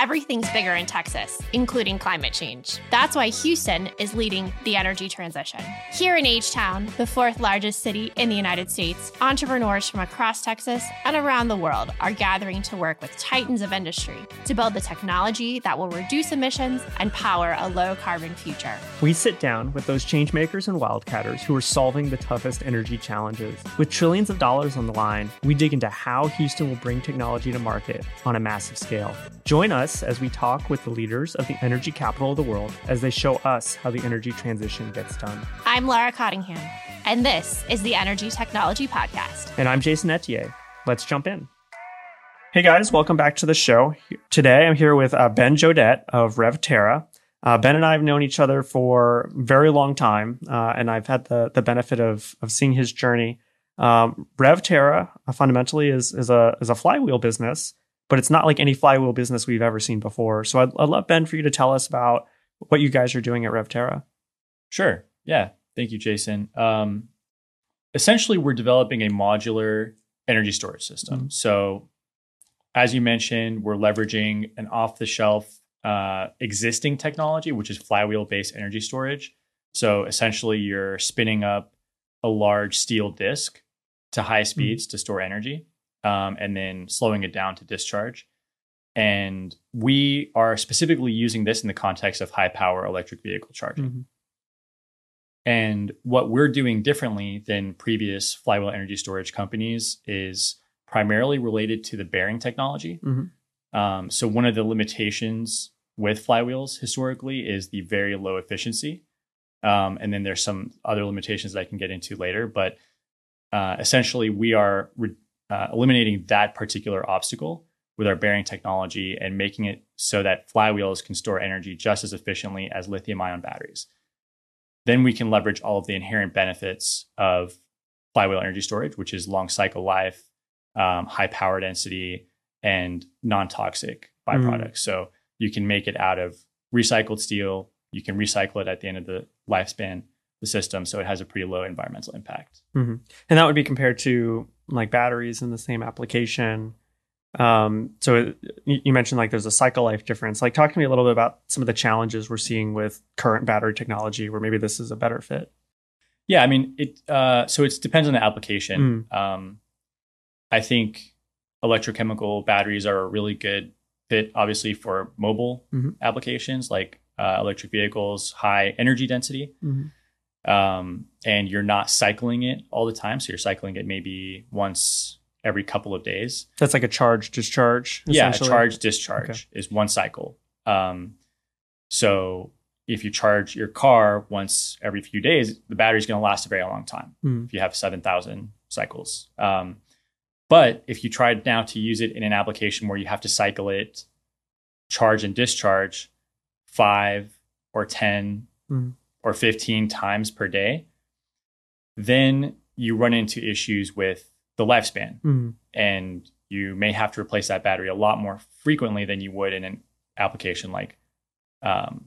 everything's bigger in Texas, including climate change. That's why Houston is leading the energy transition. Here in H Town, the fourth largest city in the United States, entrepreneurs from across Texas and around the world are gathering to work with titans of industry to build the technology that will reduce emissions and power a low carbon future. We sit down with those changemakers and wildcatters who are solving the toughest energy challenges. With trillions of dollars on the line, we dig into how Houston will bring technology to market on a massive scale. Join us as we talk with the leaders of the energy capital of the world as they show us how the energy transition gets done. I'm Laura Cottingham, and this is the Energy Technology Podcast. And I'm Jason Ethier. Let's jump in. Hey guys, welcome back to the show. Today I'm here with uh, Ben Jawdat of RevTerra. Uh, ben and I have known each other for a very long time, uh, and I've had the the benefit of of seeing his journey. Um, RevTerra uh, fundamentally is is a is a flywheel business, but it's not like any flywheel business we've ever seen before. So I'd, I'd love Ben for you to tell us about what you guys are doing at RevTerra. Sure. Yeah. Thank you, Jason. Um, essentially, we're developing a modular energy storage system. Mm-hmm. So, as you mentioned, we're leveraging an off the shelf uh, existing technology, which is flywheel based energy storage. So essentially, you're spinning up a large steel disk to high hmm. speeds mm-hmm. to store energy um, and then slowing it down to discharge. And we are specifically using this in the context of high power electric vehicle charging. Mm-hmm. And what we're doing differently than previous flywheel energy storage companies is primarily related to the bearing technology. Mm-hmm. Um, so one of the limitations with flywheels historically is the very low efficiency. Um, and then there's some other limitations that I can get into later. But uh, essentially, we are re- uh, eliminating that particular obstacle with our bearing technology and making it so that flywheels can store energy just as efficiently as lithium ion batteries. Then we can leverage all of the inherent benefits of flywheel energy storage, which is long cycle life, um, high power density, and non-toxic byproducts. Mm. So you can make it out of recycled steel. You can recycle it at the end of the lifespan the system, so it has a pretty low environmental impact. Mm-hmm. And that would be compared to like batteries in the same application. Um, so it, you mentioned like there's a cycle life difference. Like, talk to me a little bit about some of the challenges we're seeing with current battery technology, where maybe this is a better fit. Yeah, I mean it. Uh, so it depends on the application. Mm. Um, I think electrochemical batteries are a really good fit, obviously, for mobile mm-hmm. applications like uh, electric vehicles, high energy density. Mm-hmm. Um, and you're not cycling it all the time. So you're cycling it maybe once every couple of days. That's like a charge discharge. Yeah, charge discharge okay. is one cycle. Um, so if you charge your car once every few days, the battery's going to last a very long time. Mm. If you have seven thousand cycles, um, but if you try now to use it in an application where you have to cycle it, charge and discharge five or 10 mm. Or 15 times per day, then you run into issues with the lifespan. Mm. And you may have to replace that battery a lot more frequently than you would in an application like um,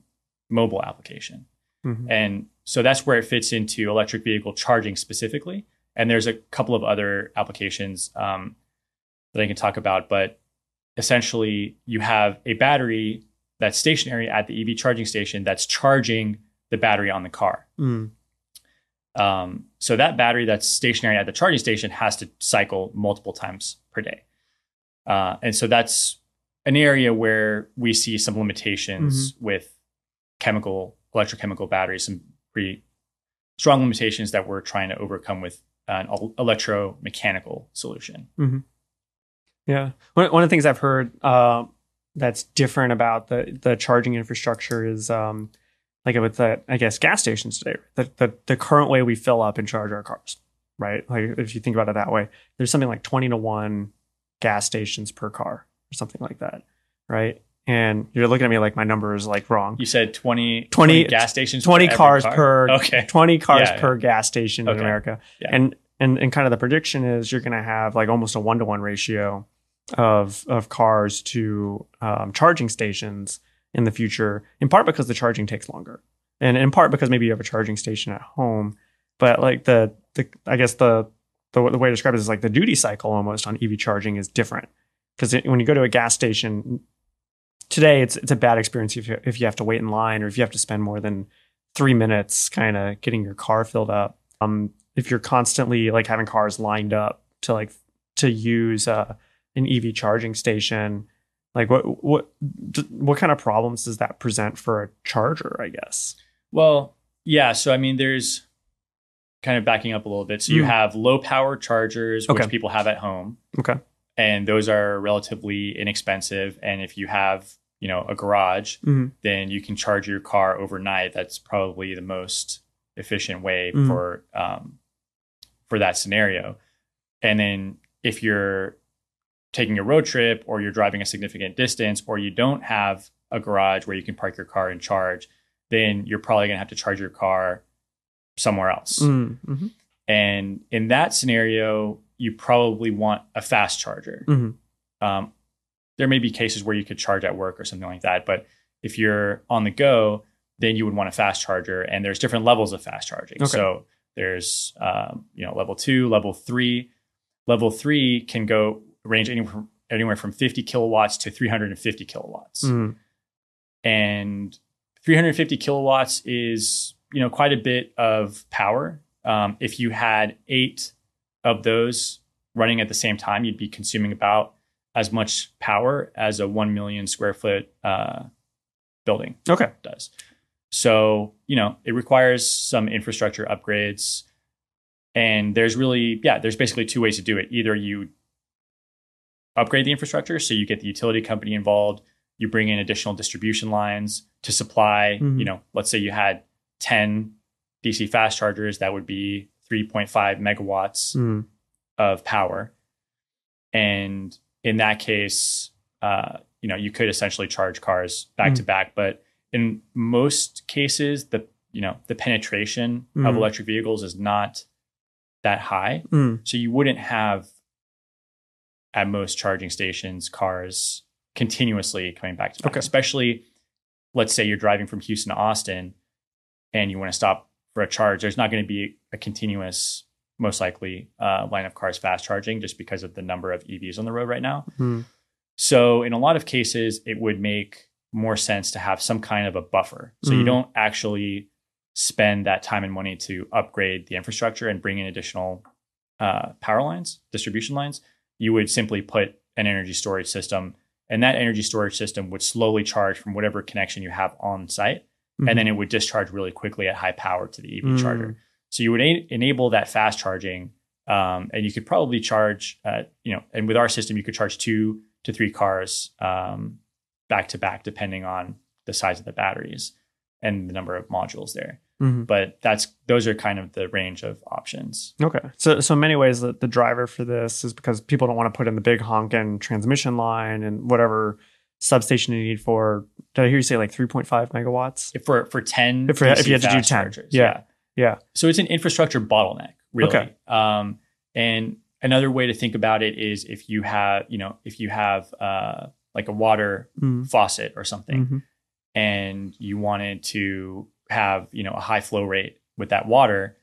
mobile application. Mm-hmm. And so that's where it fits into electric vehicle charging specifically. And there's a couple of other applications um, that I can talk about, but essentially you have a battery that's stationary at the EV charging station that's charging the battery on the car. Mm. Um, so that battery that's stationary at the charging station has to cycle multiple times per day. Uh, and so that's an area where we see some limitations mm-hmm. with chemical, electrochemical batteries, some pretty strong limitations that we're trying to overcome with an electromechanical solution. Mm-hmm. Yeah, one, one of the things I've heard uh, that's different about the the charging infrastructure is um, like with the I guess gas stations today. The, the the current way we fill up and charge our cars, right? Like if you think about it that way, there's something like twenty to one gas stations per car or something like that, right? and you're looking at me like my number is like wrong. You said 20, 20, 20 gas stations 20 cars car? per okay 20 cars yeah, per yeah. gas station okay. in America. Yeah. And and and kind of the prediction is you're going to have like almost a 1 to 1 ratio of of cars to um, charging stations in the future in part because the charging takes longer. And in part because maybe you have a charging station at home, but like the the I guess the the, the way to describe it is like the duty cycle almost on EV charging is different because when you go to a gas station today it's it's a bad experience if you, if you have to wait in line or if you have to spend more than three minutes kind of getting your car filled up. Um, if you're constantly like having cars lined up to like to use uh, an EV charging station, like what what what kind of problems does that present for a charger? I guess. Well, yeah. So I mean, there's kind of backing up a little bit. So you Mm. have low power chargers, Okay. which people have at home. Okay. and those are relatively inexpensive. And if you have, you know, a garage, Mhm. then you can charge your car overnight. That's probably the most efficient way Mhm. for um, for that scenario. And then if you're taking a road trip or you're driving a significant distance or you don't have a garage where you can park your car and charge, then you're probably going to have to charge your car somewhere else. Mm, mhm, And in that scenario, you probably want a fast charger. mhm. Um, there may be cases where you could charge at work or something like that, but if you're on the go, then you would want a fast charger. And there's different levels of fast charging. Okay. So there's um, you know level two, level three. Level three can go range anywhere from, anywhere from 50 kilowatts to 350 kilowatts Mm, and 350 kilowatts is you know quite a bit of power. Um, if you had eight of those running at the same time, you'd be consuming about as much power as a one million square foot uh, building Okay. does. So you know it requires some infrastructure upgrades, and there's really yeah there's basically two ways to do it. Either you upgrade the infrastructure, so you get the utility company involved. You bring in additional distribution lines to supply Mhm. you know let's say you had 10 dc fast chargers that would be 3.5 megawatts mm, of power. And in that case uh, you know you could essentially charge cars back to back. But in most cases the you know the penetration of Mhm. electric vehicles is not that high. Mm, so you wouldn't have at most charging stations cars continuously coming back to back, Okay. especially let's say you're driving from Houston to Austin and you want to stop for a charge. There's not going to be a continuous, most likely, uh, line of cars fast charging just because of the number of EVs on the road right now. mm. So in a lot of cases, it would make more sense to have some kind of a buffer. So you Mhm. don't actually spend that time and money to upgrade the infrastructure and bring in additional uh, power lines, distribution lines. You would simply put an energy storage system, and that energy storage system would slowly charge from whatever connection you have on site, Mhm. and then it would discharge really quickly at high power to the EV Mm. charger. So you would a- enable that fast charging, um, and you could probably charge, uh, you know, and with our system, you could charge two to three cars um, back to back, depending on the size of the batteries and the number of modules there. Mhm. But that's those are kind of the range of options. Okay. So, so in many ways, the, the driver for this is because people don't want to put in the big honking transmission line and whatever substation you need for. Did I hear you say like 3.5 megawatts? If for for ten, If for- if you had to do fast 10, chargers, yeah. Yeah. So it's an infrastructure bottleneck, really. Okay. Um, and another way to think about it is if you have, you know, if you have uh, like a water Mm, faucet or something, mhm, and you wanted to have, you know, a high flow rate with that water,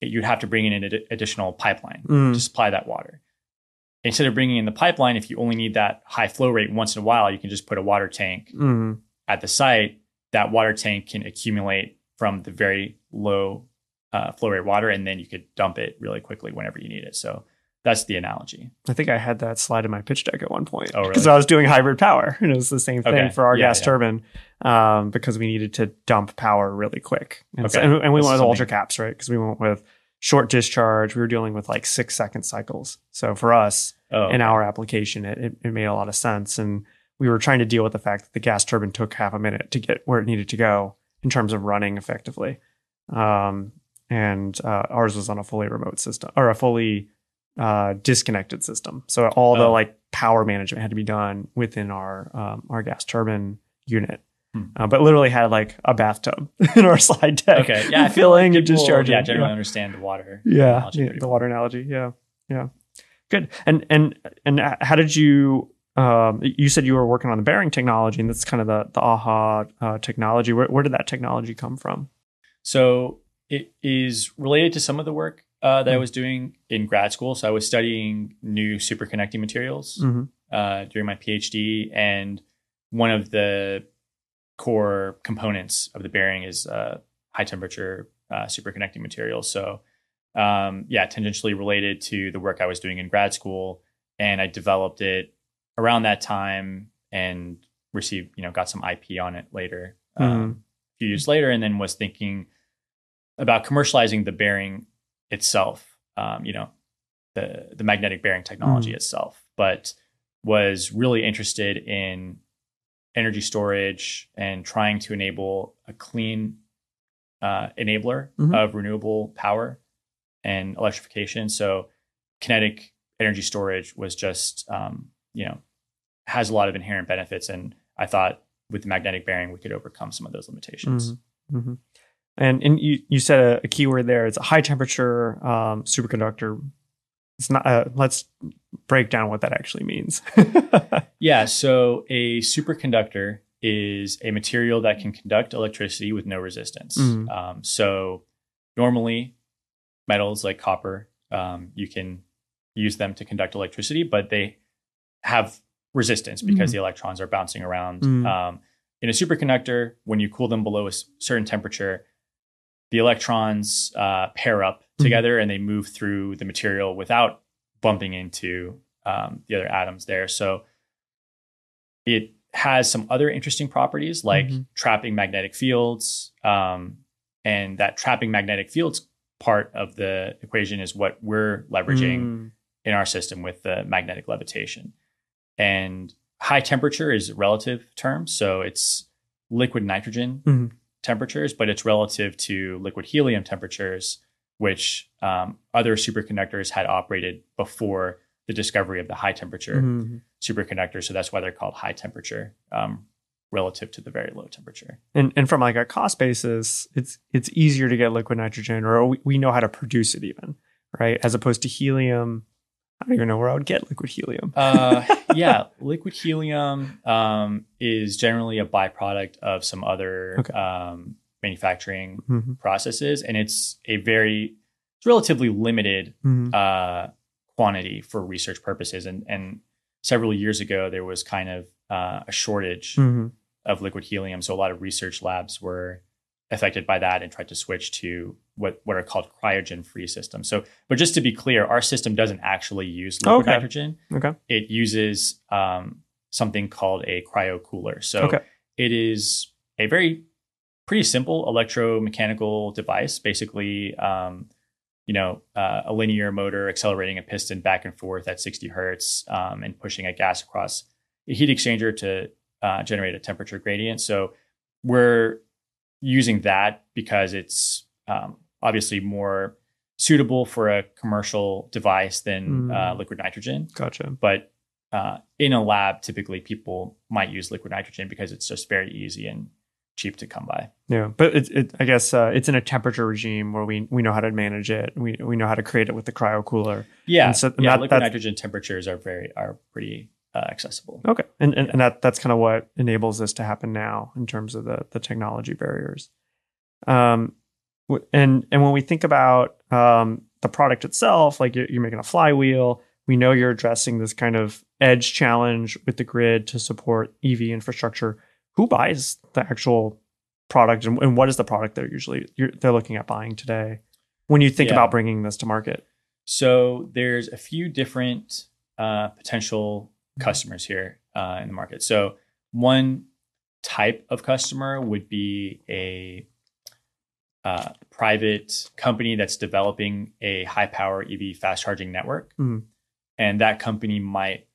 it- you'd have to bring in an ad- additional pipeline mm, to supply that water. Instead of bringing in the pipeline, if you only need that high flow rate once in a while, you can just put a water tank mm. at the site. That water tank can accumulate from the very low uh, flow rate water, and then you could dump it really quickly whenever you need it. So that's the analogy. I think I had that slide in my pitch deck at one point. Oh, really? Because I was doing hybrid power. And it was the same thing Okay. for our Yeah, gas yeah. turbine um, because we needed to dump power really quick. And, so- Okay. and, and we That's went with something- ultra caps, right? Because we went with short discharge. We were dealing with like six second cycles. So for us, Oh, in our application, it, it, it made a lot of sense. And we were trying to deal with the fact that the gas turbine took half a minute to get where it needed to go in terms of running effectively. Um, and uh, ours was on a fully remote system or a fully uh, disconnected system. So all the Oh. like power management had to be done within our um, our gas turbine unit. Hmm. Uh, but literally had like a bathtub in our slide deck. okay. Yeah, I feel like filling and people, discharging. Yeah, generally understand the water. Yeah, analogy yeah, the well. water analogy. Yeah, yeah, good. And and and how did you? Um, you said you were working on the bearing technology, and that's kind of the the AHA uh, technology. Where, where did that technology come from? So it is related to some of the work uh, that I Hmm. was doing in grad school. So I was studying new superconducting materials Mhm. uh, during my PhD, and one of the core components of the bearing is uh, high temperature uh, superconducting materials. So, um, yeah, tangentially related to the work I was doing in grad school, and I developed it around that time and received, you know, got some IP on it later, um, Mhm. a few years later, and then was thinking about commercializing the bearing itself. Um, you know, the the magnetic bearing technology itself, but was really interested in energy storage and trying to enable a clean uh, enabler Mhm. of renewable power and electrification. So kinetic energy storage was just um, you know has a lot of inherent benefits, and I thought with the magnetic bearing we could overcome some of those limitations. Mhm. And and you you said a, a keyword there. It's a high temperature um, superconductor. It's not. Uh, let's break down what that actually means. Yeah, so a superconductor is a material that can conduct electricity with no resistance. Mhm. Um, so normally, metals like copper, um, you can use them to conduct electricity, but they have resistance because Mhm. the electrons are bouncing around. Mhm. Um, in a superconductor, when you cool them below a certain temperature, the electrons uh, pair up Mhm. together and they move through the material without bumping into um, the other atoms there. So it has some other interesting properties like Mhm. trapping magnetic fields. Um, and that trapping magnetic fields part of the equation is what we're leveraging Mm. in our system with the magnetic levitation. And high temperature is a relative term. So it's liquid nitrogen Mhm. Temperatures, but it's relative to liquid helium temperatures, which um, other superconductors had operated before the discovery of the high temperature Mhm. superconductor. So that's why they're called high temperature um, relative to the very low temperature. And and from like a cost basis, it's it's easier to get liquid nitrogen, or we, we know how to produce it even, right? As opposed to helium. I don't even know where I would get liquid helium. Uh, yeah, liquid helium um, is generally a byproduct of some other Okay. um, manufacturing Mhm. processes, and it's a very it's relatively limited Mhm. uh, quantity for research purposes. And and several years ago, there was kind of uh, a shortage Mhm. of liquid helium, so a lot of research labs were affected by that and tried to switch to what what are called cryogen free systems. So, but just to be clear, our system doesn't actually use liquid Okay. nitrogen. Okay. It uses um, something called a cryo cooler. So Okay. it is a very pretty simple electromechanical device. Basically, um, you know, uh, a linear motor accelerating a piston back and forth at 60 hertz um, and pushing a gas across a heat exchanger to uh, generate a temperature gradient. So we're using that because it's um, obviously more suitable for a commercial device than Mm. uh, liquid nitrogen. Gotcha. But uh, in a lab, typically people might use liquid nitrogen because it's just very easy and cheap to come by. Yeah, but it, it I guess uh, it's in a temperature regime where we we know how to manage it. We we know how to create it with the cryo cooler. Yeah, And so yeah. that- liquid nitrogen temperatures are very are pretty uh, accessible. Okay, and and, and that that's kind of what enables this to happen now in terms of the the technology barriers. Um, and and when we think about um the product itself, like you're, you're making a flywheel, we know you're addressing this kind of edge challenge with the grid to support EV infrastructure. Who buys the actual product, and, and what is the product they're usually you're, they're looking at buying today? When you think Yeah. about bringing this to market, So there's a few different uh, potential customers here uh, in the market. So one type of customer would be a uh, private company that's developing a high power EV fast charging network, Mhm. and that company might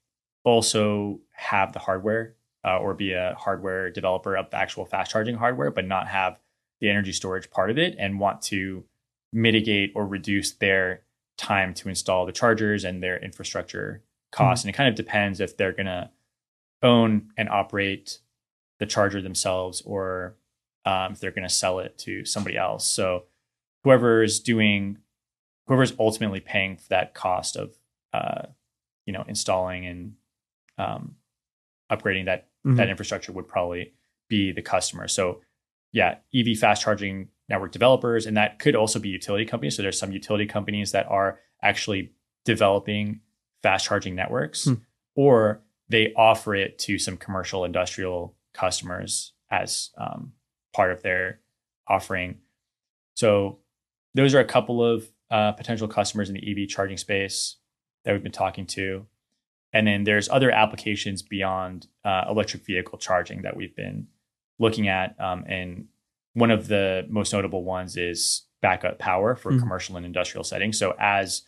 also have the hardware uh, or be a hardware developer of the actual fast charging hardware, but not have the energy storage part of it, and want to mitigate or reduce their time to install the chargers and their infrastructure costs. And it kind of depends if they're going to own and operate the charger themselves or um, if they're going to sell it to somebody else. So whoever is doing, whoever's ultimately paying for that cost of, uh, you know, installing and um, upgrading that Mhm. that infrastructure would probably be the customer. So yeah, EV fast charging network developers, and that could also be utility companies. So there's some utility companies that are actually developing fast charging networks, Hmm. or they offer it to some commercial industrial customers as um, part of their offering. So those are a couple of uh, potential customers in the EV charging space that we've been talking to. And then there's other applications beyond uh, electric vehicle charging that we've been looking at. Um, and one of the most notable ones is backup power for Mhm. commercial and industrial settings. So as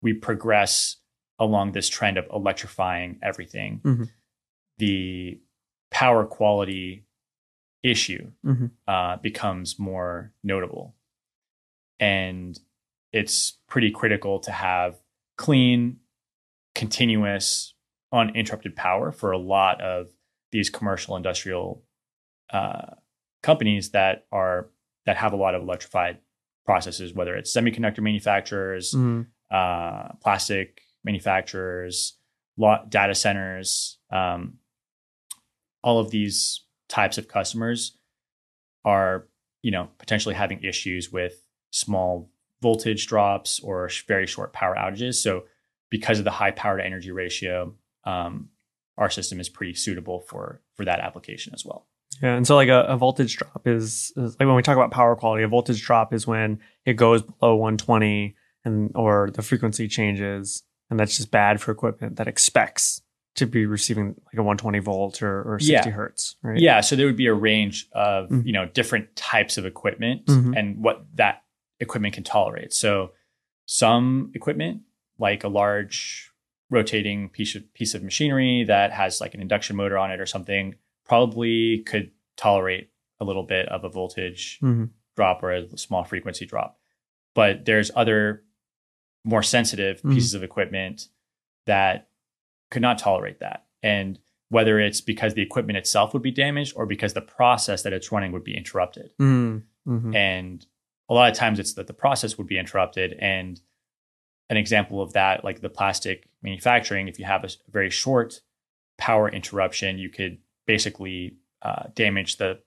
we progress along this trend of electrifying everything, Mhm. the power quality issue Mhm. uh, becomes more notable. And it's pretty critical to have clean, continuous, uninterrupted power for a lot of these commercial industrial uh, companies that are that have a lot of electrified processes, whether it's semiconductor manufacturers, Mhm. uh, plastic manufacturers, lot, data centers, um, all of these types of customers are, you know, potentially having issues with small voltage drops or very short power outages. So, because of the high power to energy ratio, um, our system is pretty suitable for for that application as well. Yeah, and so like a, a voltage drop is, is like when we talk about power quality, a voltage drop is when it goes below 120 and or the frequency changes, and that's just bad for equipment that expects to be receiving like a 120 volt or, or 60 Yeah. hertz, right? Yeah, so there would be a range of Mhm. you know different types of equipment Mhm. and what that equipment can tolerate. So some equipment, like a large rotating piece of piece of machinery that has like an induction motor on it or something, probably could tolerate a little bit of a voltage Mhm. drop or a small frequency drop. But there's other more sensitive Mhm. pieces of equipment that could not tolerate that. And whether it's because the equipment itself would be damaged or because the process that it's running would be interrupted. Mhm. Mhm. And a lot of times it's that the process would be interrupted. And an example of that, like the plastic manufacturing, if you have a very short power interruption, you could basically uh, damage the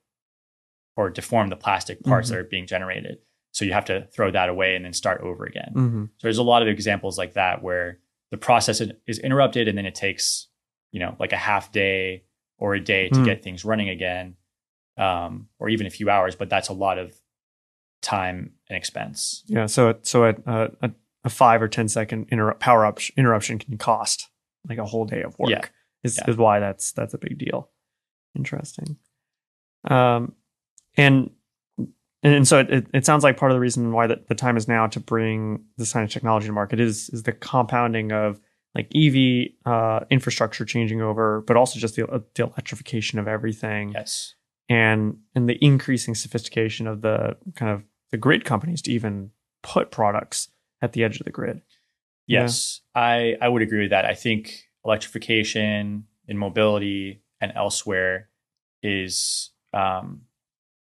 or deform the plastic parts Mhm. that are being generated. So you have to throw that away and then start over again. Mhm. So there's a lot of examples like that where the process is- interrupted and then it takes, you know, like a half day or a day to Mm. get things running again, um, or even a few hours. But that's a lot of time and expense. Yeah, so it, so uh, a a five or ten second interrupt power up interruption can cost like a whole day of work. Yeah. Is, Yeah. is why that's that's a big deal. Interesting. Um, and and so it, it, it sounds like part of the reason why the, the time is now to bring this kind of technology to market is is the compounding of like EV uh, infrastructure changing over, but also just the, the electrification of everything Yes. and and the increasing sophistication of the kind of the grid companies to even put products at the edge of the grid. Yeah. Yes, I I would agree with that. I think electrification in mobility and elsewhere is um,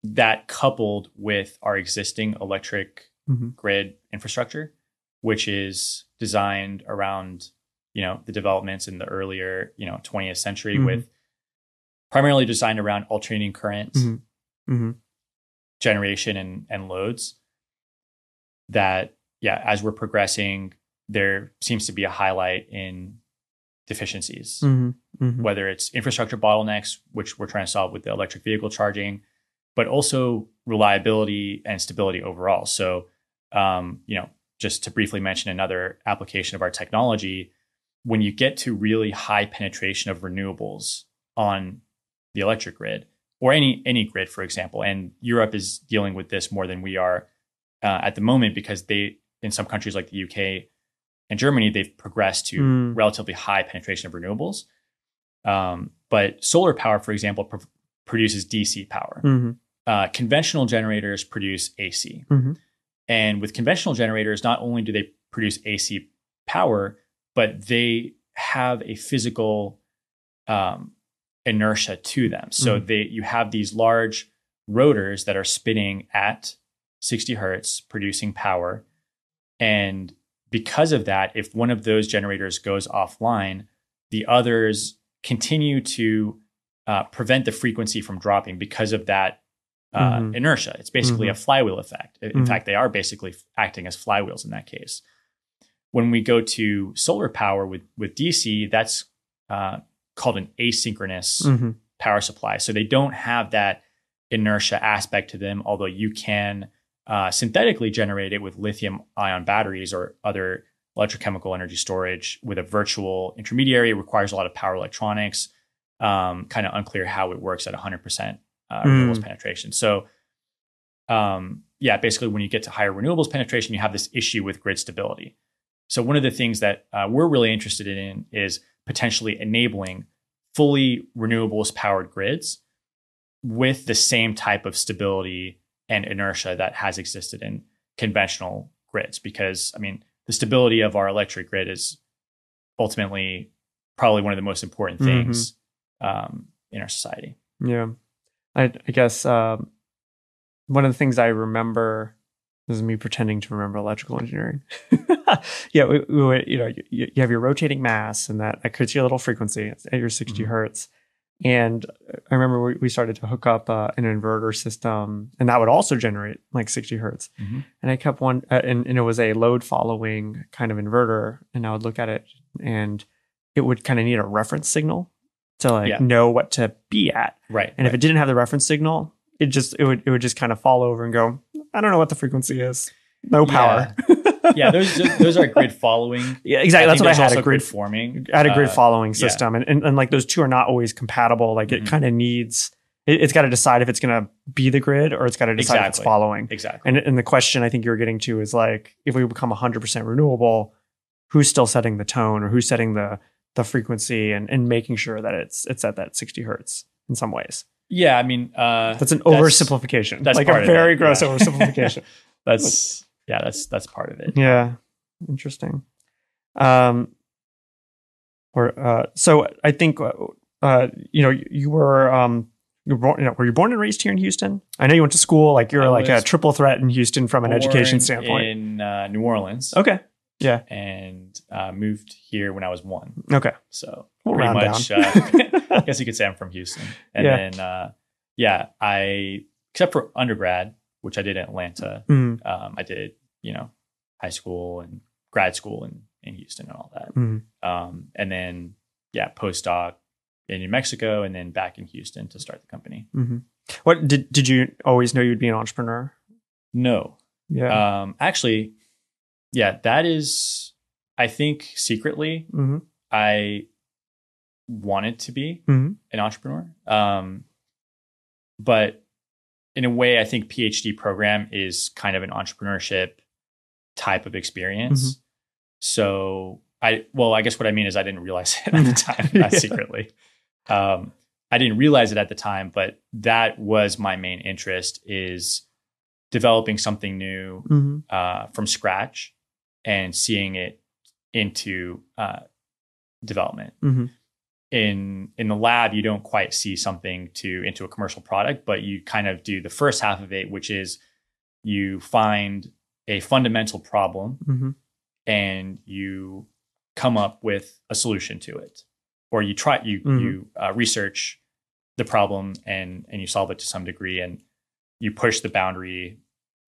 that coupled with our existing electric Mhm. grid infrastructure, which is designed around you know the developments in the earlier you know 20th century Mhm. with primarily designed around alternating current Mhm. hmm generation and and loads that yeah as we're progressing there seems to be a highlight in deficiencies hmm hmm whether it's infrastructure bottlenecks which we're trying to solve with the electric vehicle charging but also reliability and stability overall. So um, you know just to briefly mention another application of our technology when you get to really high penetration of renewables on the electric grid or any any grid for example and Europe is dealing with this more than we are uh, at the moment because they in some countries like the UK and Germany they've progressed to Mm. relatively high penetration of renewables. Um, but solar power for example pr- produces DC power. Hmm uh, conventional generators produce AC. Mhm. And with conventional generators, not only do they produce AC power, but they have a physical um, inertia to them. So Mhm. they you have these large rotors that are spinning at 60 hertz, producing power. And because of that, if one of those generators goes offline, the others continue to uh, prevent the frequency from dropping because of that uh, Mhm. inertia. It's basically a flywheel effect. In Mhm. fact, they are basically acting as flywheels in that case. When we go to solar power with with DC, that's uh, called an asynchronous Mhm. power supply. So they don't have that inertia aspect to them, although you can uh, synthetically generate it with lithium ion batteries or other electrochemical energy storage with a virtual intermediary. It requires a lot of power electronics. Um, kind of unclear how it works at 100% uh, Mm. renewables penetration. So, um, yeah, basically, when you get to higher renewables penetration, you have this issue with grid stability. So, one of the things that uh, we're really interested in is potentially enabling fully renewables powered grids with the same type of stability and inertia that has existed in conventional grids. Because, I mean, the stability of our electric grid is ultimately probably one of the most important things um, in our society. Yeah. I, I guess um, one of the things I remember this is me pretending to remember electrical engineering. yeah, we, we, you know, you, you have your rotating mass, and that, that creates your little frequency at your 60 Mhm. hertz. And I remember we, we started to hook up uh, an inverter system, and that would also generate like 60 hertz. Mhm. And I kept one, uh, and, and it was a load following kind of inverter. And I would look at it, and it would kind of need a reference signal to like Yeah. know what to be at. Right. And if it didn't have the reference signal, it just it would it would just kind of fall over and go, I don't know what the frequency is. No power. yeah, those those are grid following. Yeah, exactly. That's what I had a grid forming. I had a grid Uh, following yeah. system, and, and and like those two are not always compatible. Like it Mhm. kind of needs it, it's got to decide if it's going to be the grid or it's got to decide if it's following. Exactly. And and the question I think you're getting to is like if we become 100% renewable, who's still setting the tone or who's setting the the frequency and and making sure that it's it's at that 60 hertz in some ways. yeah, I mean, uh, That's an oversimplification. that's like part a very gross yeah. oversimplification. that's yeah, that's that's part of it. Yeah, interesting. Um, or uh, so I think uh, uh, you know you were um you were born you know, were you born and raised here in Houston? I know you went to school like you're I like a triple threat in Houston from an education standpoint. in uh, New Orleans. okay, yeah, and uh, moved here when I was one. okay. So We'll pretty much, uh, I guess you could say I'm from Houston. And Yeah. then, uh, yeah, I except for undergrad, which I did in Atlanta, Mm, um, I did you know high school and grad school in in Houston and all that. mm. Um, and then yeah, postdoc in New Mexico, and then back in Houston to start the company. hmm What did did you always know you'd be an entrepreneur? No, Yeah. um, actually, yeah, that is, I think secretly, hmm I wanted to be Mhm. an entrepreneur. Um, but in a way, I think PhD program is kind of an entrepreneurship type of experience. So I, well, I guess what I mean is I didn't realize it at the time, not Yeah. secretly. Um, I didn't realize it at the time, but that was my main interest is developing something new hmm uh, from scratch and seeing it into uh, development. hmm In in the lab, you don't quite see something to into a commercial product, but you kind of do the first half of it, which is you find a fundamental problem hmm and you come up with a solution to it, or you try you Mhm. you uh, research the problem and and you solve it to some degree, and you push the boundary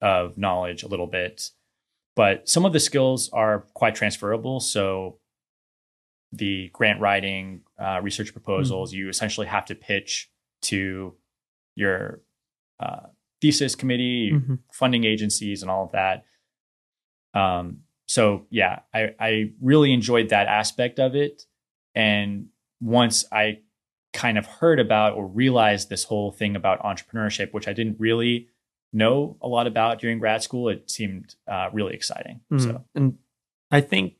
of knowledge a little bit. But some of the skills are quite transferable. So the grant writing, uh, research proposals, you essentially have to pitch to your uh, thesis committee, Mhm. funding agencies, and all of that. Um, so yeah, I, I really enjoyed that aspect of it. And once I kind of heard about or realized this whole thing about entrepreneurship, which I didn't really know a lot about during grad school, it seemed uh, really exciting. Mm. So And I think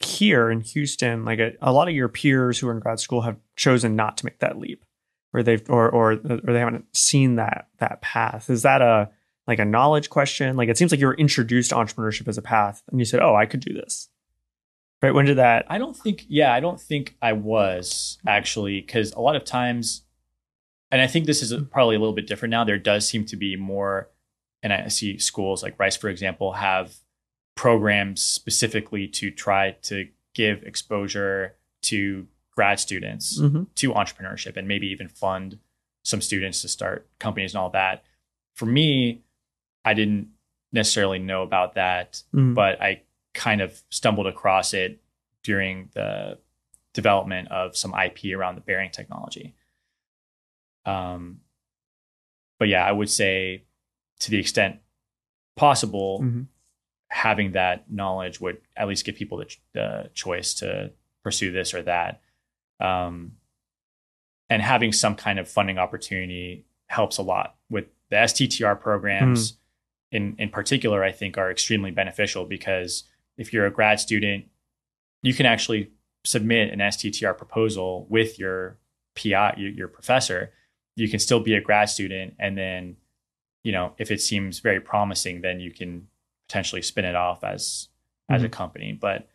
here in Houston, like a, a lot of your peers who are in grad school have chosen not to make that leap, or they've or or or they haven't seen that that path. Is that a like a knowledge question? Like it seems like you were introduced to entrepreneurship as a path, and you said, "Oh, I could do this." Right? When did that? I don't think, yeah, I don't think I was actually, because a lot of times, and I think this is probably a little bit different now. There does seem to be more, and I see schools like Rice, for example, have programs specifically to try to give exposure to grad students Mhm. to entrepreneurship and maybe even fund some students to start companies and all that. For me, I didn't necessarily know about that Mhm. but I kind of stumbled across it during the development of some IP around the bearing technology. Um, but yeah, I would say to the extent possible, Mhm. having that knowledge would at least give people the, ch- the choice to pursue this or that. Um, and having some kind of funding opportunity helps a lot with the STTR programs in, in particular, I think are extremely beneficial because if you're a grad student, you can actually submit an STTR proposal with your PI, your, your professor. You can still be a grad student. And then, you know, if it seems very promising, then you can potentially spin it off as as a Mhm. company. But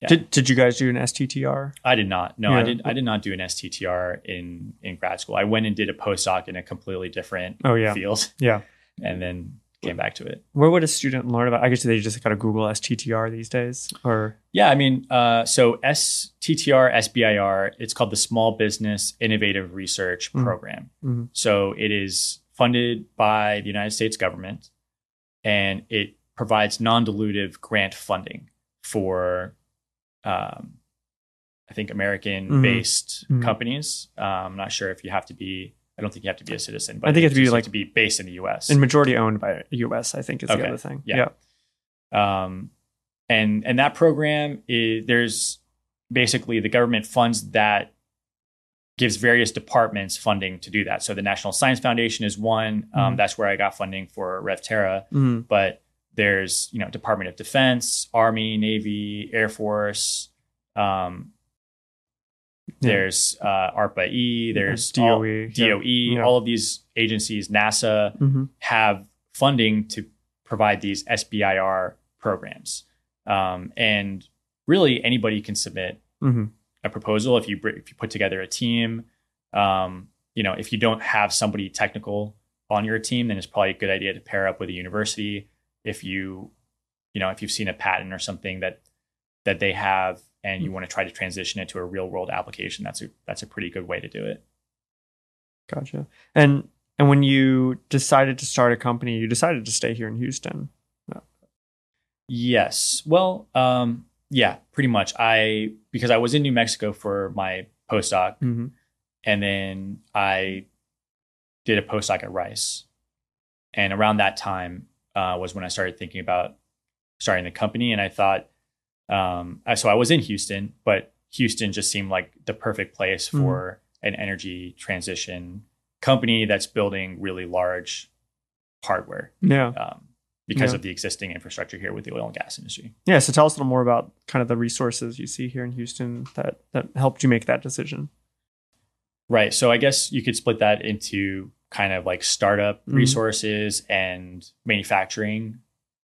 Yeah. Did Did you guys do an STTR? I did not. No, I did. I did not do an STTR in in grad school. I went and did a postdoc in a completely different Oh yeah, field, yeah. and then came back to it. Where would a student learn about? I guess they just got to Google STTR these days, or Yeah, I mean, uh, so STTR, SBIR, it's called the Small Business Innovative Research Mhm. Program. Mhm. So it is funded by the United States government and it provides non dilutive grant funding for, um, I think, American based Mhm. companies. Um, I'm not sure if you have to be, I don't think you have to be a citizen, but I think you have to be, like- to be based in the US. and majority owned by U.S. I think is the other thing. Yeah. um, and and that program is there's basically the government funds that gives various departments funding to do that. So the National Science Foundation is one. Um, Mhm. That's where I got funding for RevTerra. Mhm. But there's you know Department of Defense, Army, Navy, Air Force. Um, Yeah. There's uh, ARPA E. There's DOE, all- DOE. Yeah. All of these agencies, NASA, Mhm. have funding to provide these SBIR programs. Um, and really, anybody can submit Mhm. a proposal if you if you put together a team. Um, you know, if you don't have somebody technical on your team, then it's probably a good idea to pair up with a university. If you, you know, if you've seen a patent or something that that they have, and you want to try to transition it to a real world application, that's a that's a pretty good way to do it. Gotcha. And and when you decided to start a company, you decided to stay here in Houston. Yes. Well, um, yeah, pretty much. I because I was in New Mexico for my postdoc, Mm-hmm. and then I did a postdoc at Rice, and around that time uh, was when I started thinking about starting the company. And I thought, um, so I was in Houston, but Houston just seemed like the perfect place Mhm. for an energy transition company that's building really large hardware Yeah. um, because Yeah. of the existing infrastructure here with the oil and gas industry. Yeah. So tell us a little more about kind of the resources you see here in Houston that that helped you make that decision. Right. So I guess you could split that into kind of like startup Mhm. resources and manufacturing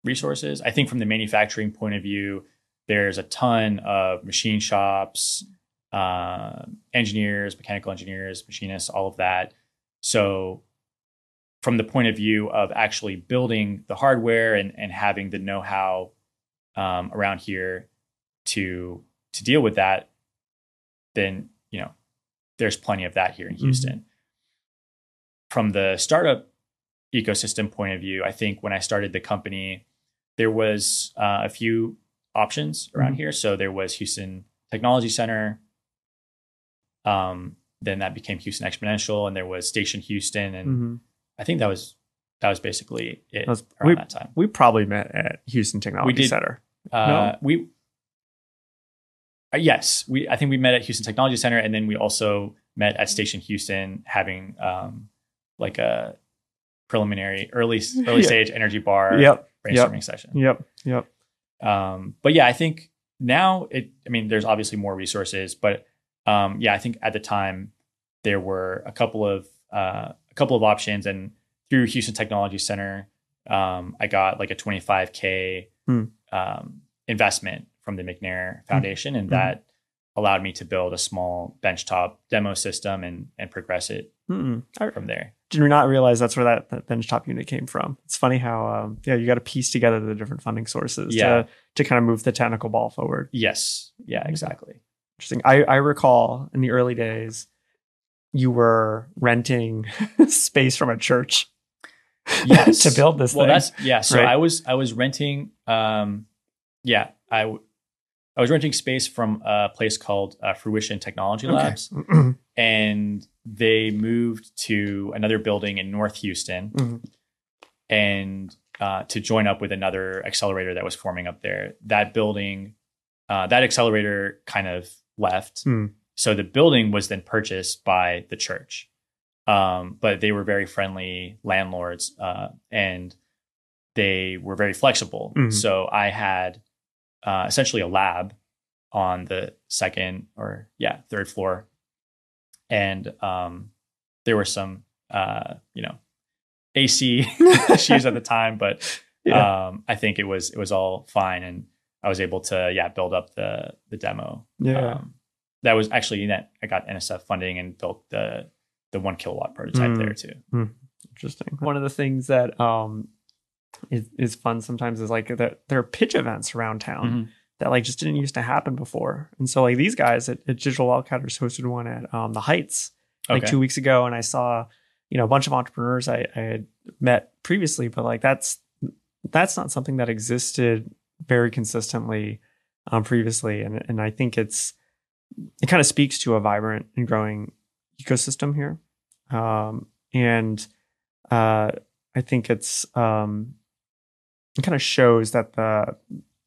resources. I think from the manufacturing point of view, there's a ton of machine shops, uh, engineers, mechanical engineers, machinists, all of that. So from the point of view of actually building the hardware and, and having the know-how um, around here to to deal with that, then you know there's plenty of that here in Mhm. Houston. From the startup ecosystem point of view, I think when I started the company, there was uh, a few options around Mhm. here. So there was Houston Technology Center. Um, then that became Houston Exponential, and there was Station Houston, and Mhm. I think that was that was basically it was- around we- that time. We probably met at Houston Technology did. Center. Uh, We uh, yes, we I think we met at Houston Technology Center, and then we also met at Station Houston, having um, like a preliminary early early Yeah. stage energy bar Yep. brainstorming session. Yep. Yep. Um, but yeah, I think now it. I mean, there's obviously more resources, but um, yeah, I think at the time there were a couple of uh, a couple of options, and through Houston Technology Center, um, I got like a 25k Hmm. um, investment from the McNair Foundation, and Hmm. that allowed me to build a small benchtop demo system and and progress it Mm-mm. I from there. did we not realize that's where that, that benchtop unit came from. It's funny how um, yeah you got to piece together the different funding sources Yeah. to to kind of move the technical ball forward. Yes, yeah, exactly. Interesting. I, I recall in the early days, you were renting space from a church Yes. to build this well thing. that's yeah so right? i was i was renting um yeah i I was renting space from a place called uh, Fruition Technology Labs, Okay. and they moved to another building in North Houston, Mhm. and uh, to join up with another accelerator that was forming up there. That building, uh, that accelerator, kind of left. Hmm. So the building was then purchased by the church, um, but they were very friendly landlords, uh, and they were very flexible. Mhm. So I had uh, essentially a lab on the second or yeah third floor, and um, there were some uh, you know AC issues at the time, but Yeah. um, I think it was it was all fine, and I was able to yeah build up the the demo. yeah. Um, that was actually that I got NSF funding and built the the one kilowatt prototype Mm. there too. Interesting. One of the things that um is, is fun sometimes is like that there are pitch events around town Mhm. that like just didn't used to happen before. And so like these guys at, at Digital Wildcatters hosted one at um, the Heights like Okay. two weeks ago, and I saw you know a bunch of entrepreneurs I, I had met previously, but like that's that's not something that existed very consistently um, previously, and and I think it's it kind of speaks to a vibrant and growing ecosystem here, um, and uh, I think it's um, it kind of shows that the,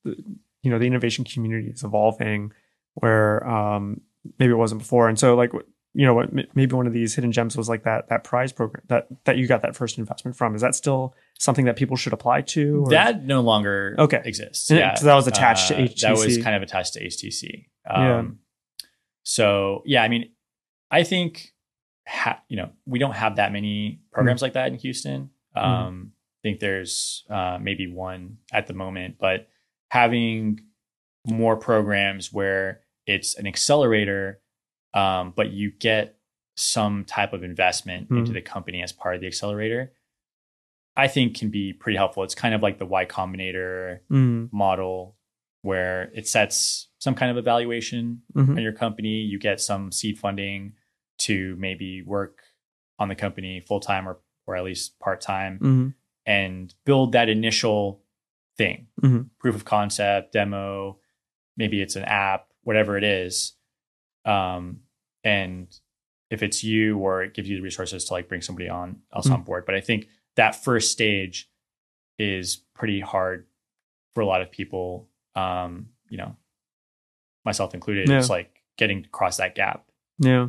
the you know the innovation community is evolving where um, maybe it wasn't before, and so like you know what maybe one of these hidden gems was like that that prize program that that you got that first investment from. Is that still something that people should apply to? or- That no longer Okay. exists. And Yeah. so that was attached to HTC That was kind of attached to HTC. Yeah. Um, So yeah, I mean, I think ha- you know we don't have that many programs Mm-hmm. like that in Houston. Um, I think there's uh, maybe one at the moment, but having more programs where it's an accelerator, um, but you get some type of investment into Mhm. the company as part of the accelerator, I think can be pretty helpful. It's kind of like the Y Combinator Mm, model where it sets some kind of evaluation mhm. on your company. You get some seed funding to maybe work on the company full time or or at least part time Mhm. And build that initial thing, Mhm. proof of concept, demo. Maybe it's an app, whatever it is. Um, and if it's you or it gives you the resources to like bring somebody on else Mhm. on board. But I think that first stage is pretty hard for a lot of people. Um, you know, myself included. Yeah. It's like getting across that gap. Yeah.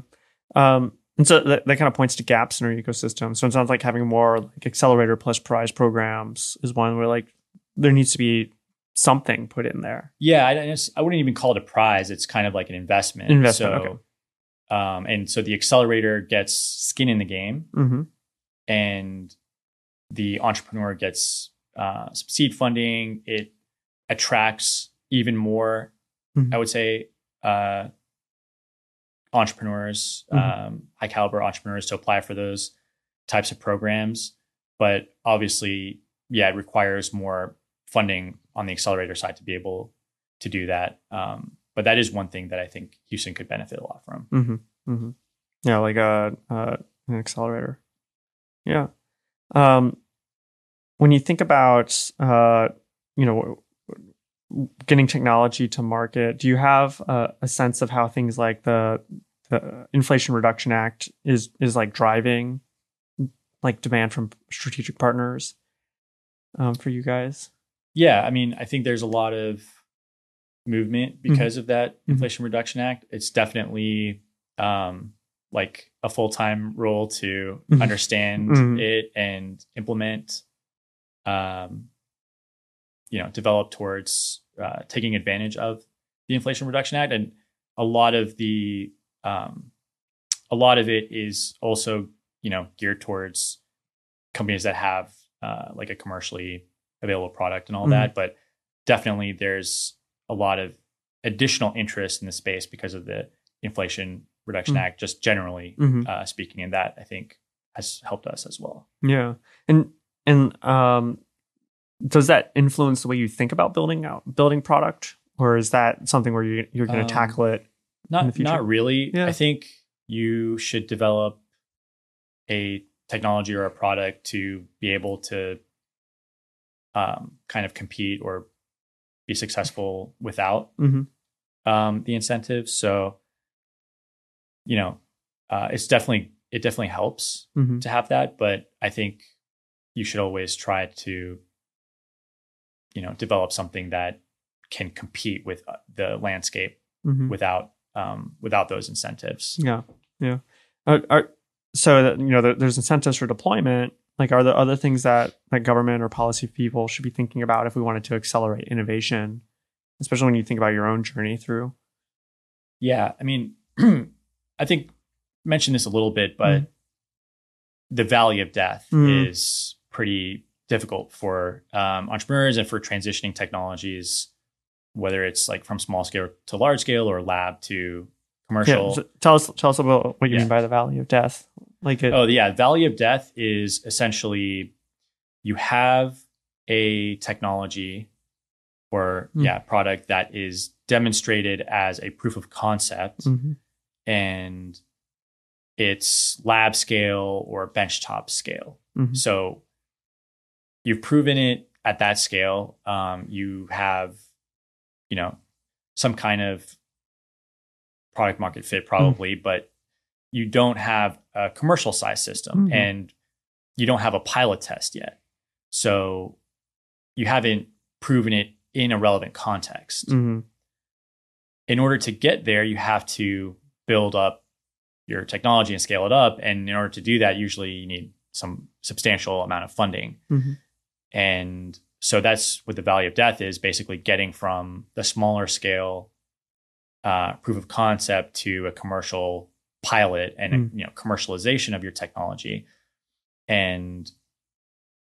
Um, and so that, that kind of points to gaps in our ecosystem. So it sounds like having more like accelerator plus prize programs is one where like there needs to be something put in there. Yeah, I, I wouldn't even call it a prize. It's kind of like an investment. Investment, So, okay. um, and so the accelerator gets skin in the game, Mm-hmm. and the entrepreneur gets uh, some seed funding. It attracts even more, Mhm. I would say, uh, entrepreneurs, Mhm. um, high caliber entrepreneurs to apply for those types of programs. But obviously, yeah, it requires more funding on the accelerator side to be able to do that. Um, but that is one thing that I think Houston could benefit a lot from. Mm-hmm. Mm-hmm. Yeah, like a, uh, an accelerator. Yeah. Um, when you think about, uh, you know, getting technology to market, do you have a, a sense of how things like the the Inflation Reduction Act is is like driving like demand from strategic partners um, for you guys? Yeah, I mean, I think there's a lot of movement because of that Mhm. Inflation Reduction Act. It's definitely um, like a full time role to Mhm. understand Mhm. it and implement, um, you know, develop towards uh, taking advantage of the Inflation Reduction Act, and a lot of the um, a lot of it is also you know geared towards companies that have uh, like a commercially available product and all Mhm. that but definitely there's a lot of additional interest in the space because of the inflation reduction Mhm. act just generally Mm-hmm. uh, speaking and that i think has helped us as well Yeah, and and um, does that influence the way you think about building out building product, or is that something where you you're going to Um, tackle it? Not not really Yeah. i think you should develop a technology or a product to be able to um, kind of compete or be successful without Mhm. um, the incentives. So, you know, uh, it's definitely it definitely helps Mhm. to have that, but I think you should always try to, you know, develop something that can compete with uh, the landscape Mhm. without um, without those incentives. Yeah, yeah. Are, are, so that you know, there, there's incentives for deployment. Like, are there other things that like government or policy people should be thinking about if we wanted to accelerate innovation, especially when you think about your own journey through? Yeah, I mean, I think mentioned this a little bit, but Mm. the valley of death Mm. is pretty difficult for um, entrepreneurs and for transitioning technologies, whether it's like from small scale to large scale or lab to commercial. Yeah, so tell us tell us about what you Yeah. mean by the valley of death. Like, it, Oh, yeah. Valley of Death is essentially you have a technology or, Mm. yeah, product that is demonstrated as a proof of concept Mhm. and it's lab scale or benchtop scale. Mhm. So you've proven it at that scale. Um, you have, you know, some kind of product market fit probably, but you don't have a commercial size system Mhm. and you don't have a pilot test yet. So you haven't proven it in a relevant context. Mhm. In order to get there, you have to build up your technology and scale it up. And in order to do that, usually you need some substantial amount of funding. Mhm. And so that's what the valley of death is basically getting from the smaller scale uh, proof of concept to a commercial pilot and Mm. you know commercialization of your technology. And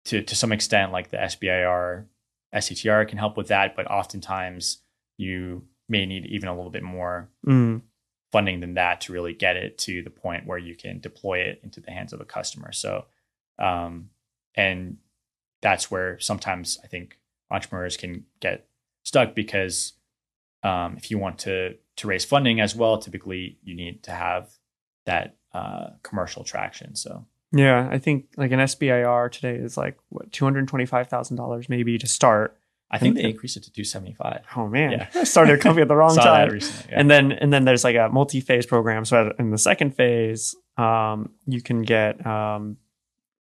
to to some extent, like the SBIR, STTR can help with that, but oftentimes you may need even a little bit more Mm. funding than that to really get it to the point where you can deploy it into the hands of a customer. So, um, and that's where sometimes I think entrepreneurs can get stuck because um, if you want to to raise funding as well, typically you need to have that uh, commercial traction. So, Yeah, I think like an SBIR today is like what two hundred twenty five thousand dollars maybe to start. I think they increased it to 275. Oh man, Yeah. I started a company at the wrong time. recently. yeah. And then and then there's like a multi-phase program. So in the second phase, um, you can get um,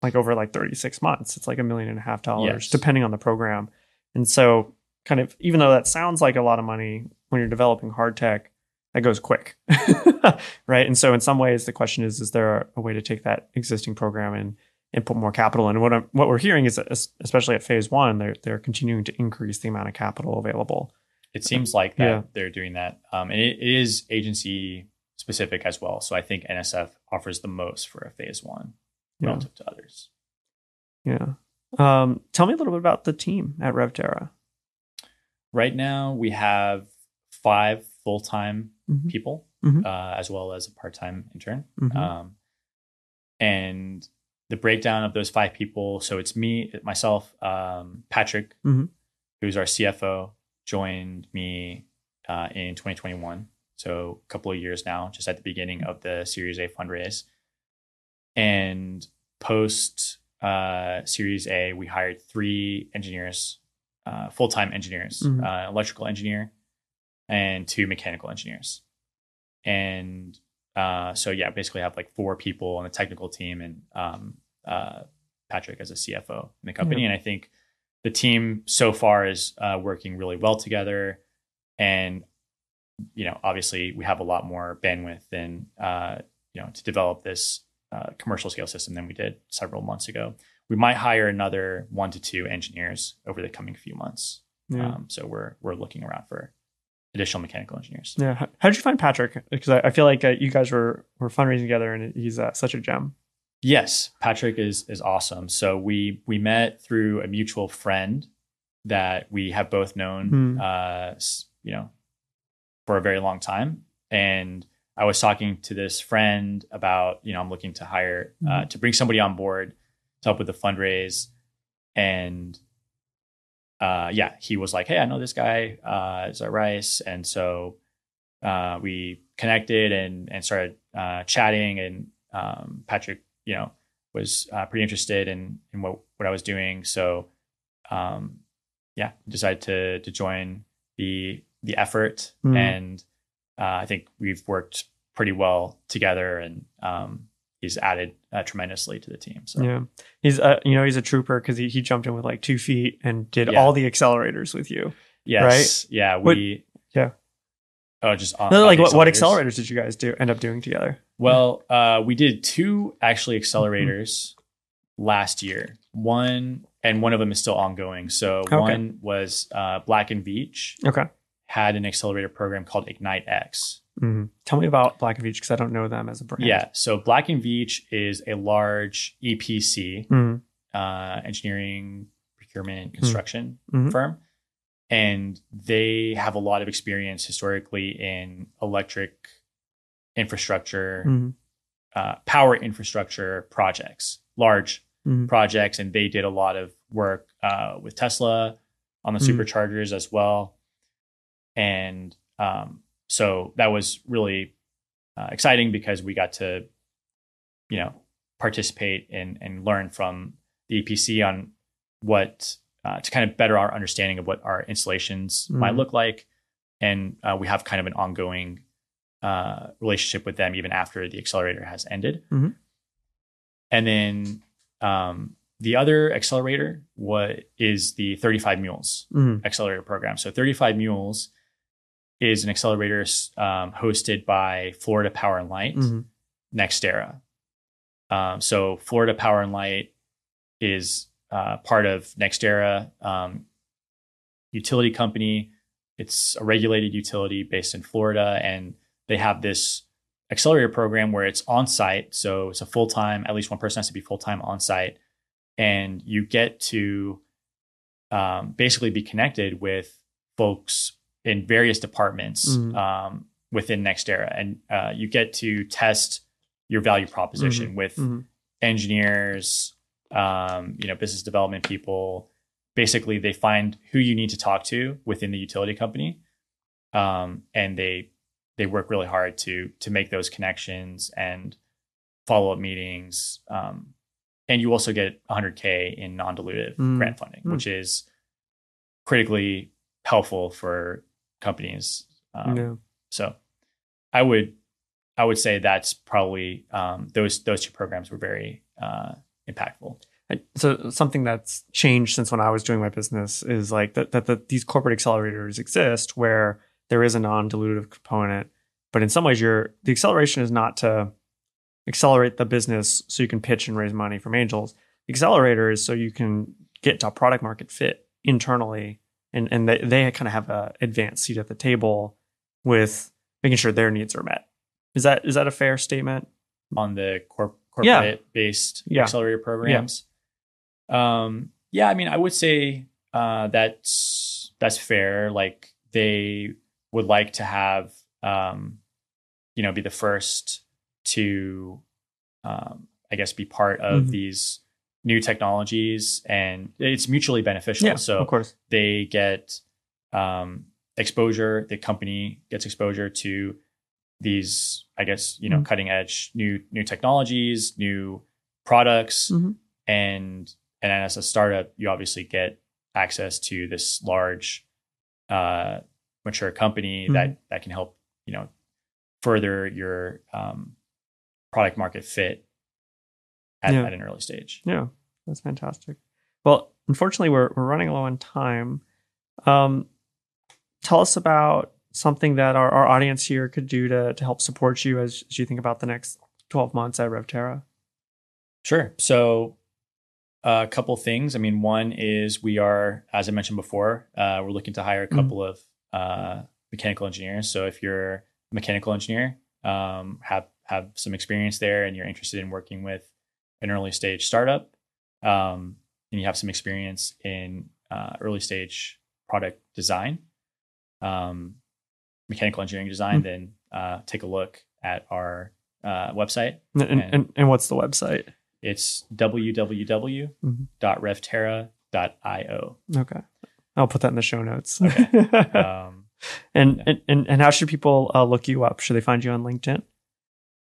like over like 36 months. It's like a million and a half dollars, Yes. depending on the program. And so kind of even though that sounds like a lot of money when you're developing hard tech, that goes quick. right. And so in some ways the question is, is there a way to take that existing program and and put more capital in? And what I'm, what we're hearing is that especially at phase one, they're they're continuing to increase the amount of capital available. it seems like that Yeah. they're doing that. Um, and it, it is agency specific as well. So I think NSF offers the most for a phase one Yeah. relative to others. Yeah. Um, tell me a little bit about the team at RevTerra. Right now, we have five full time Mhm. people, Mhm. uh, as well as a part time intern. Mhm. Um, and the breakdown of those five people so it's me, myself, um, Patrick, Mhm. who's our CFO, joined me uh, in 2021. So a couple of years now, just at the beginning of the Series A fundraise. And post uh, Series A, we hired three engineers, uh, full time engineers, Mhm. uh, electrical engineer, and two mechanical engineers. And uh, so, yeah, basically have like four people on the technical team and um, uh, Patrick as a CFO in the company. And I think the team so far is uh, working really well together. And, you know, obviously we have a lot more bandwidth and, uh, you know, to develop this uh, commercial scale system than we did several months ago. We might hire another one to two engineers over the coming few months. Yeah. Um, so we're we're looking around for additional mechanical engineers. yeah. How, did you find Patrick? Because I, I feel like uh, you guys were were fundraising together, and he's uh, such a gem. Yes, Patrick is is awesome. So we we met through a mutual friend that we have both known, Hmm. uh, you know, for a very long time. And I was talking to this friend about, you know, I'm looking to hire uh, to bring somebody on board to help with the fundraise, and uh, yeah, he was like, "Hey, I know this guy uh, is at Rice," and so uh, we connected and and started uh, chatting. And um, Patrick, you know, was uh, pretty interested in in what what I was doing. So, um, yeah, decided to to join the the effort, Mhm. and uh, I think we've worked pretty well together, and um, he's added uh, tremendously to the team. So Yeah, he's uh, you know he's a trooper because he, he jumped in with like two feet and did Yeah. all the accelerators with you. yes, yeah, What- we yeah. Oh, just on, No, like what, what accelerators? accelerators did you guys do end up doing together? Well, uh, we did two actually accelerators Mm-hmm. last year. One and one of them is still ongoing. So Okay. one was uh, Black and Veatch Okay, had an accelerator program called Ignite X. Mhm. tell me about Black and Veatch because I don't know them as a brand. Yeah. So Black and Veatch is a large EPC, Mhm. uh, engineering, procurement, construction Mhm. firm. And they have a lot of experience historically in electric infrastructure, Mhm. uh, power infrastructure projects, large Mhm. projects. And they did a lot of work uh, with Tesla on the superchargers as well. And um, so that was really uh, exciting because we got to, you know, participate and, and learn from the EPC on what uh, to kind of better our understanding of what our installations might Mhm. look like. And uh, we have kind of an ongoing uh, relationship with them even after the accelerator has ended. Mhm. And then um, the other accelerator what is the 35 Mules Mhm. accelerator program. So 35 Mules is an accelerator um, hosted by Florida Power and Light, Mhm. Nextera. Um, so Florida Power and Light is uh, part of Nextera um, utility company. It's a regulated utility based in Florida, and they have this accelerator program where it's on site. So it's a full time. At least one person has to be full time on site, and you get to um, basically be connected with folks in various departments Mhm. um, within Nextera, and uh, you get to test your value proposition with Mhm. engineers, um, you know, business development people. Basically, they find who you need to talk to within the utility company, um, and they they work really hard to to make those connections and follow up meetings. Um, and you also get 100k in non-dilutive Mm. grant funding, Mm. which is critically helpful for companies. Um, yeah. so I would I would say that's probably um, those those two programs were very uh, impactful. So something that's changed since when I was doing my business is like that that the, these corporate accelerators exist where there is a non-dilutive component, but in some ways, your the acceleration is not to accelerate the business so you can pitch and raise money from angels. The accelerator is so you can get to a product market fit internally, and and they they kind of have a advanced seat at the table with making sure their needs are met. Is that is that a fair statement? on the corp- Yeah. corporate based Yeah. accelerator programs. Um, yeah, I mean, I would say uh, that's that's fair. Like they would like to have, um, you know, be the first to, um, I guess, be part of Mhm. these new technologies, and it's mutually beneficial. Yeah, so of course. they get um, exposure. The company gets exposure to these, I guess, you know, Mhm. cutting edge new new technologies, new products, Mhm. and and as a startup, you obviously get access to this large, uh, mature company that that can help you know further your um, product market fit at, Yeah. at an early stage. Yeah, that's fantastic. Well, unfortunately, we're we're running low on time. Um, tell us about something that our, our audience here could do to to help support you as, as you think about the next twelve months at RevTerra. Sure. So, a couple things. I mean, one is we are, as I mentioned before, uh, we're looking to hire a Mhm. couple of uh, mechanical engineers. So, if you're a mechanical engineer, um, have have some experience there, and you're interested in working with an early stage startup, um, and you have some experience in uh, early stage product design, um, mechanical engineering design, Mhm. then uh, take a look at our uh, website And, and, And- and, what's the website? it's www.revterra.io. Okay, I'll put that in the show notes. Okay. Um, and, yeah. and and and how should people uh, look you up? Should they find you on LinkedIn?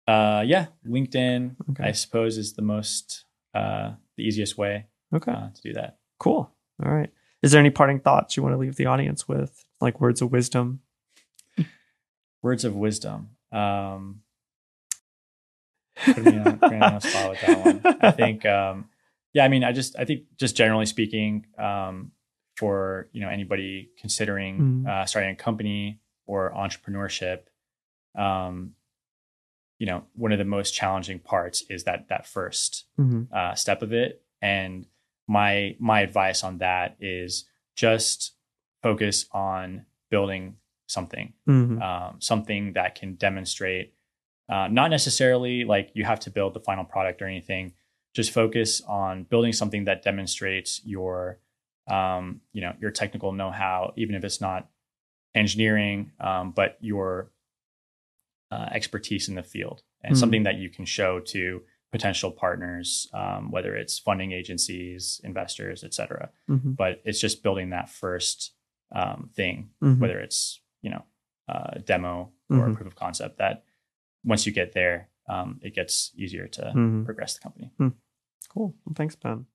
Uh, yeah, LinkedIn, Okay. I suppose, is the most, uh, the easiest way Okay, uh, to do that. cool. All right. Is there any parting thoughts you want to leave the audience with, like words of wisdom? Words of wisdom. Um, put me on, put me on spot with that one. I think, um, yeah, I mean, I just, I think, just generally speaking, um, for you know anybody considering Mhm. uh, starting a company or entrepreneurship, um, you know, one of the most challenging parts is that that first Mhm. uh, step of it. And my my advice on that is just focus on building something, Mhm. um, something that can demonstrate. Uh, not necessarily like you have to build the final product or anything. Just focus on building something that demonstrates your, um, you know, your technical know-how, even if it's not engineering, um, but your uh, expertise in the field and Mhm. something that you can show to potential partners, um, whether it's funding agencies, investors, et cetera. Mhm. But it's just building that first um, thing, Mhm. whether it's you know a demo or a Mhm. proof of concept. That once you get there, um, it gets easier to Mhm. progress the company. Cool. Well, thanks, Ben.